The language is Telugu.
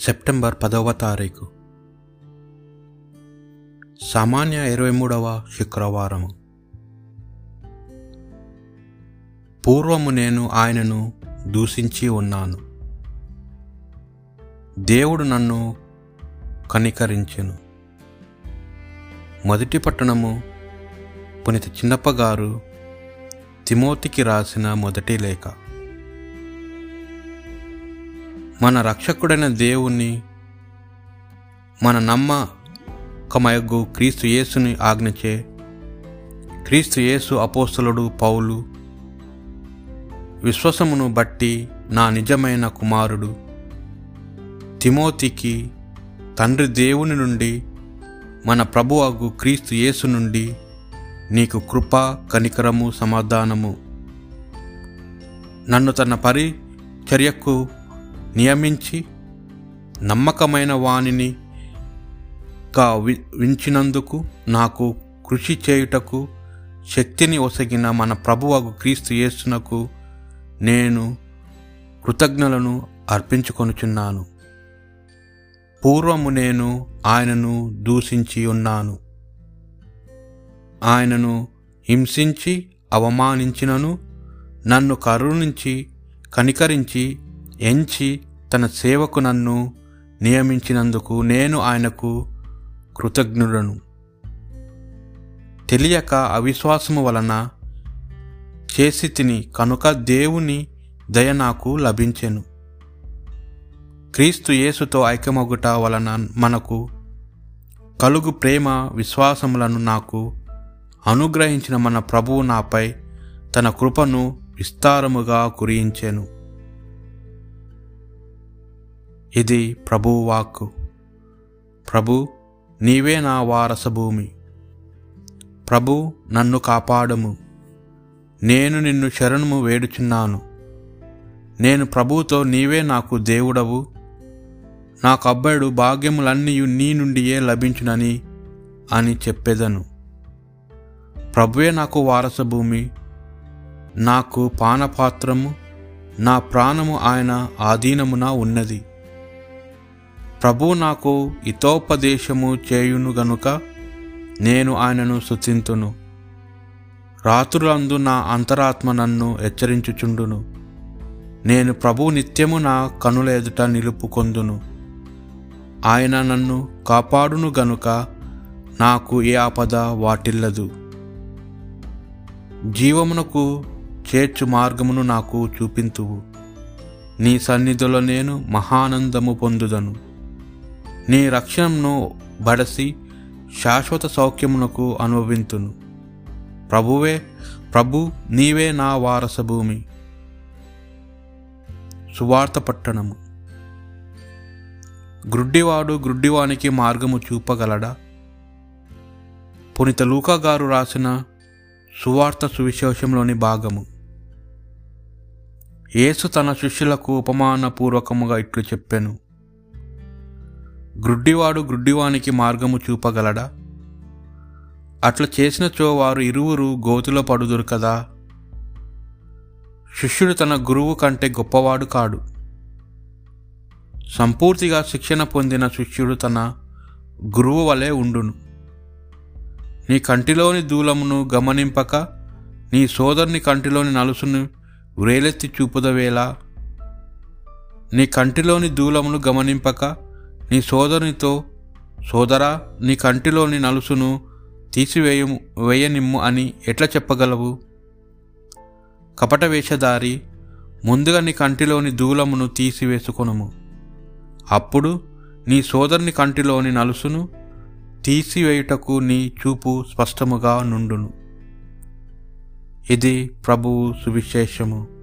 సెప్టెంబర్ పదవ తారీఖు. సామాన్య ఇరవై మూడవ శుక్రవారము. పూర్వము నేను ఆయనను దూషించి ఉన్నాను. దేవుడు నన్ను కనికరించెను. మొదటి పట్టణము పునిత చిన్నప్ప గారు తిమోతికి రాసిన మొదటి లేఖ. మన రక్షకుడైన దేవుణ్ణి మన నమ్మకమయగు క్రీస్తు యేసుని ఆజ్ఞచే. క్రీస్తు యేసు అపోస్తలుడు పౌలు విశ్వాసమును బట్టి నా నిజమైన కుమారుడు. తిమోతికి తండ్రి దేవుని నుండి మన ప్రభు అగు క్రీస్తు యేసు నుండి నీకు కృప కనికరము సమాధానము. నన్ను తన పరిచర్యకు నియమించి నమ్మకమైన వాణిని గా వి- వించినందుకు నాకు కృషి చేయుటకు శక్తిని ఒసగిన మన ప్రభువకు క్రీస్తు యేసునకు నేను కృతజ్ఞలను అర్పించుకొనుచున్నాను. పూర్వము నేను ఆయనను దూషించి ఉన్నాను. ఆయనను హింసించి అవమానించినను నన్ను కరుణించి కనికరించి ఎంచి తన సేవకు నన్ను నియమించినందుకు నేను ఆయనకు కృతజ్ఞుడను. తెలియక అవిశ్వాసము వలన చేసి తిని కనుక దేవుని దయ నాకు లభించెను. క్రీస్తు యేసుతో ఐక్యమగుట వలన మనకు కలుగు ప్రేమ విశ్వాసములను నాకు అనుగ్రహించిన మన ప్రభువు నాపై తన కృపను విస్తారముగా కురియించెను. ఇది ప్రభువు వాక్కు ప్రభు నీవే నా వారసభూమి. ప్రభు నన్ను కాపాడము. నేను నిన్ను శరణము వేడుచున్నాను. నేను ప్రభుతో నీవే నాకు దేవుడవు. నాకు అబ్బాడు భాగ్యములన్నీ నీ నుండియే లభించునని అని చెప్పెదను. ప్రభువే నాకు వారసభూమి. నాకు పానపాత్రము. నా ప్రాణము ఆయన ఆధీనమున ఉన్నది. ప్రభు నాకు హితోపదేశము చేయును గనుక నేను ఆయనను శుతింతును రాత్రులందు నా అంతరాత్మ నన్ను హెచ్చరించుచుండును. నేను ప్రభు నిత్యము నా కనుల ఎదుట నిలుపుకొందును. ఆయన నన్ను కాపాడును గనుక నాకు ఏ ఆపద వాటిల్లదు. జీవమునకు చేర్చు మార్గమును నాకు చూపింతువు. నీ సన్నిధిలో నేను మహానందము పొందుదను. నీ రక్షణను బడసి శాశ్వత సౌఖ్యమునకు అనుభవింతును. ప్రభువే ప్రభు నీవే నా వారస భూమి సువార్త పట్టణము. గ్రుడ్డివాడు గ్రుడ్డివానికి మార్గము చూపగలడా? పునిత లూకా గారు రాసిన సువార్త సువిశేషంలోని భాగము. యేసు తన శిష్యులకు ఉపమానపూర్వకముగా ఇట్లు చెప్పాను. గ్రుడ్డివాడు గ్రుడ్డివానికి మార్గము చూపగలడా? అట్లా చేసినచో వారు ఇరువురు గోతులో పడుదురు కదా శిష్యుడు తన గురువు కంటే గొప్పవాడు కాడు. సంపూర్తిగా శిక్షణ పొందిన శిష్యుడు తన గురువు వలె ఉండును. నీ కంటిలోని దూలమును గమనింపక నీ సోదరుని కంటిలోని నలుసును వ్రేలెత్తి చూపుదవేలా? నీ కంటిలోని దూలమును గమనింపక నీ సోదరునితో సోదరా నీ కంటిలోని నలుసును తీసివేయము వేయనిమ్ము అని ఎట్లా చెప్పగలవు? కపట వేషధారి ముందుగా నీ కంటిలోని దూలమును తీసివేసుకొనుము. అప్పుడు నీ సోదరుని కంటిలోని నలుసును తీసివేయుటకు నీ చూపు స్పష్టముగా నుండును. ఇది ప్రభువు సువిశేషము.